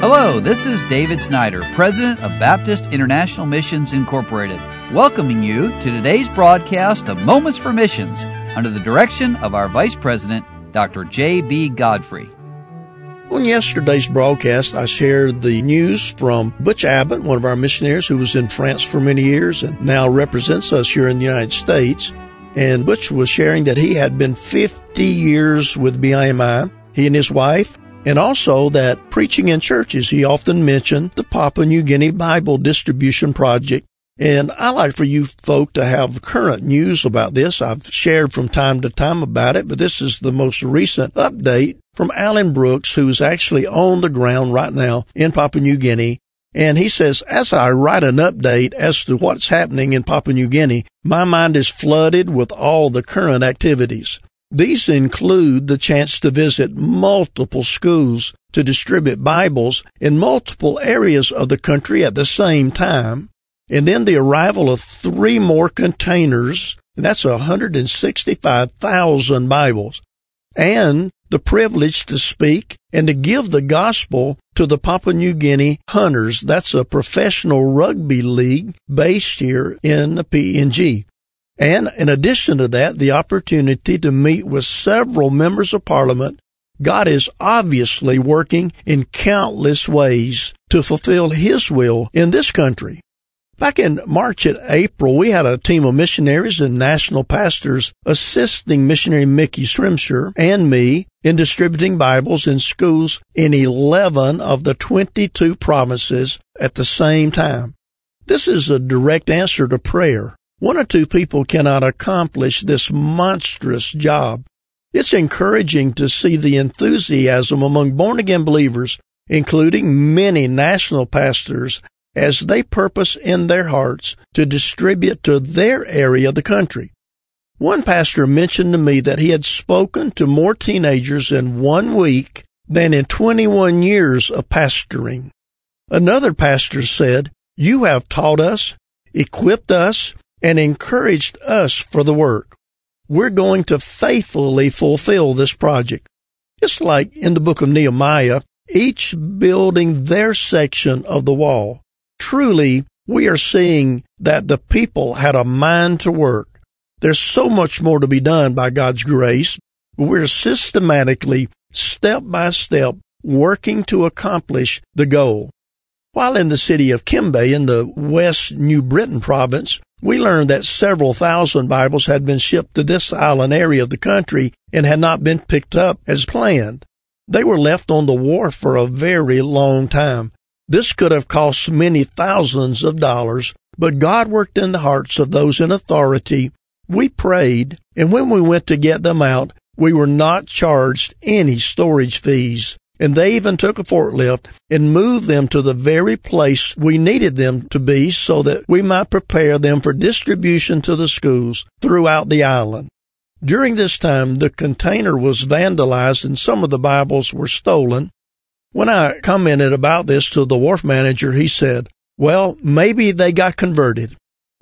Hello, this is David Snyder, President of Baptist International Missions Incorporated, welcoming you to today's broadcast of Moments for Missions under the direction of our Vice President, Dr. J.B. Godfrey. On yesterday's broadcast, I shared the news from Butch Abbott, one of our missionaries who was in France for many years and now represents us here in the United States. And Butch was sharing that he had been 50 years with BIMI, he and his wife, and also that preaching in churches, he often mentioned the Papua New Guinea Bible Distribution Project. And I like for you folk to have current news about this. I've shared from time to time about it, but this is the most recent update from Alan Brooks, who's actually on the ground right now in Papua New Guinea. And he says, as I write an update as to what's happening in Papua New Guinea, my mind is flooded with all the current activities. These include the chance to visit multiple schools to distribute Bibles in multiple areas of the country at the same time, and then the arrival of three more containers, and that's 165,000 Bibles, and the privilege to speak and to give the gospel to the Papua New Guinea Hunters. That's a professional rugby league based here in the PNG. And in addition to that, the opportunity to meet with several members of parliament. God is obviously working in countless ways to fulfill His will in this country. Back in March and April, we had a team of missionaries and national pastors assisting missionary Mickey Shrimshire and me in distributing Bibles in schools in 11 of the 22 provinces at the same time. This is a direct answer to prayer. One or two people cannot accomplish this monstrous job. It's encouraging to see the enthusiasm among born again believers, including many national pastors, as they purpose in their hearts to distribute to their area of the country. One pastor mentioned to me that he had spoken to more teenagers in one week than in 21 years of pastoring. Another pastor said, You have taught us, equipped us, and encouraged us for the work. We're going to faithfully fulfill this project. It's like in the book of Nehemiah, each building their section of the wall. Truly, we are seeing that the people had a mind to work. There's so much more to be done by God's grace. We're systematically, step by step, working to accomplish the goal. While in the city of Kimbe in the West New Britain province, we learned that several thousand Bibles had been shipped to this island area of the country and had not been picked up as planned. They were left on the wharf for a very long time. This could have cost many thousands of dollars, but God worked in the hearts of those in authority. We prayed, and when we went to get them out, we were not charged any storage fees and they even took a forklift and moved them to the very place we needed them to be so that we might prepare them for distribution to the schools throughout the island. During this time, the container was vandalized and some of the Bibles were stolen. When I commented about this to the wharf manager, he said, well, maybe they got converted.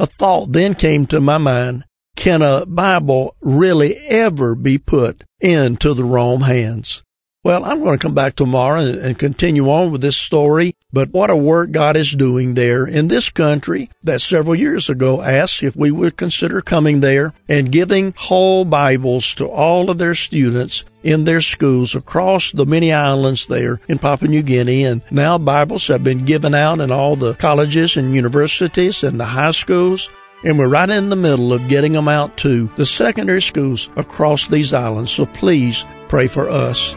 A thought then came to my mind. Can a Bible really ever be put into the wrong hands? Well, I'm going to come back tomorrow and, continue on with this story, but what a work God is doing there in this country that several years ago asked if we would consider coming there and giving whole Bibles to all of their students in their schools across the many islands there in Papua New Guinea. And now Bibles have been given out in all the colleges and universities and the high schools. And we're right in the middle of getting them out to the secondary schools across these islands. So please pray for us.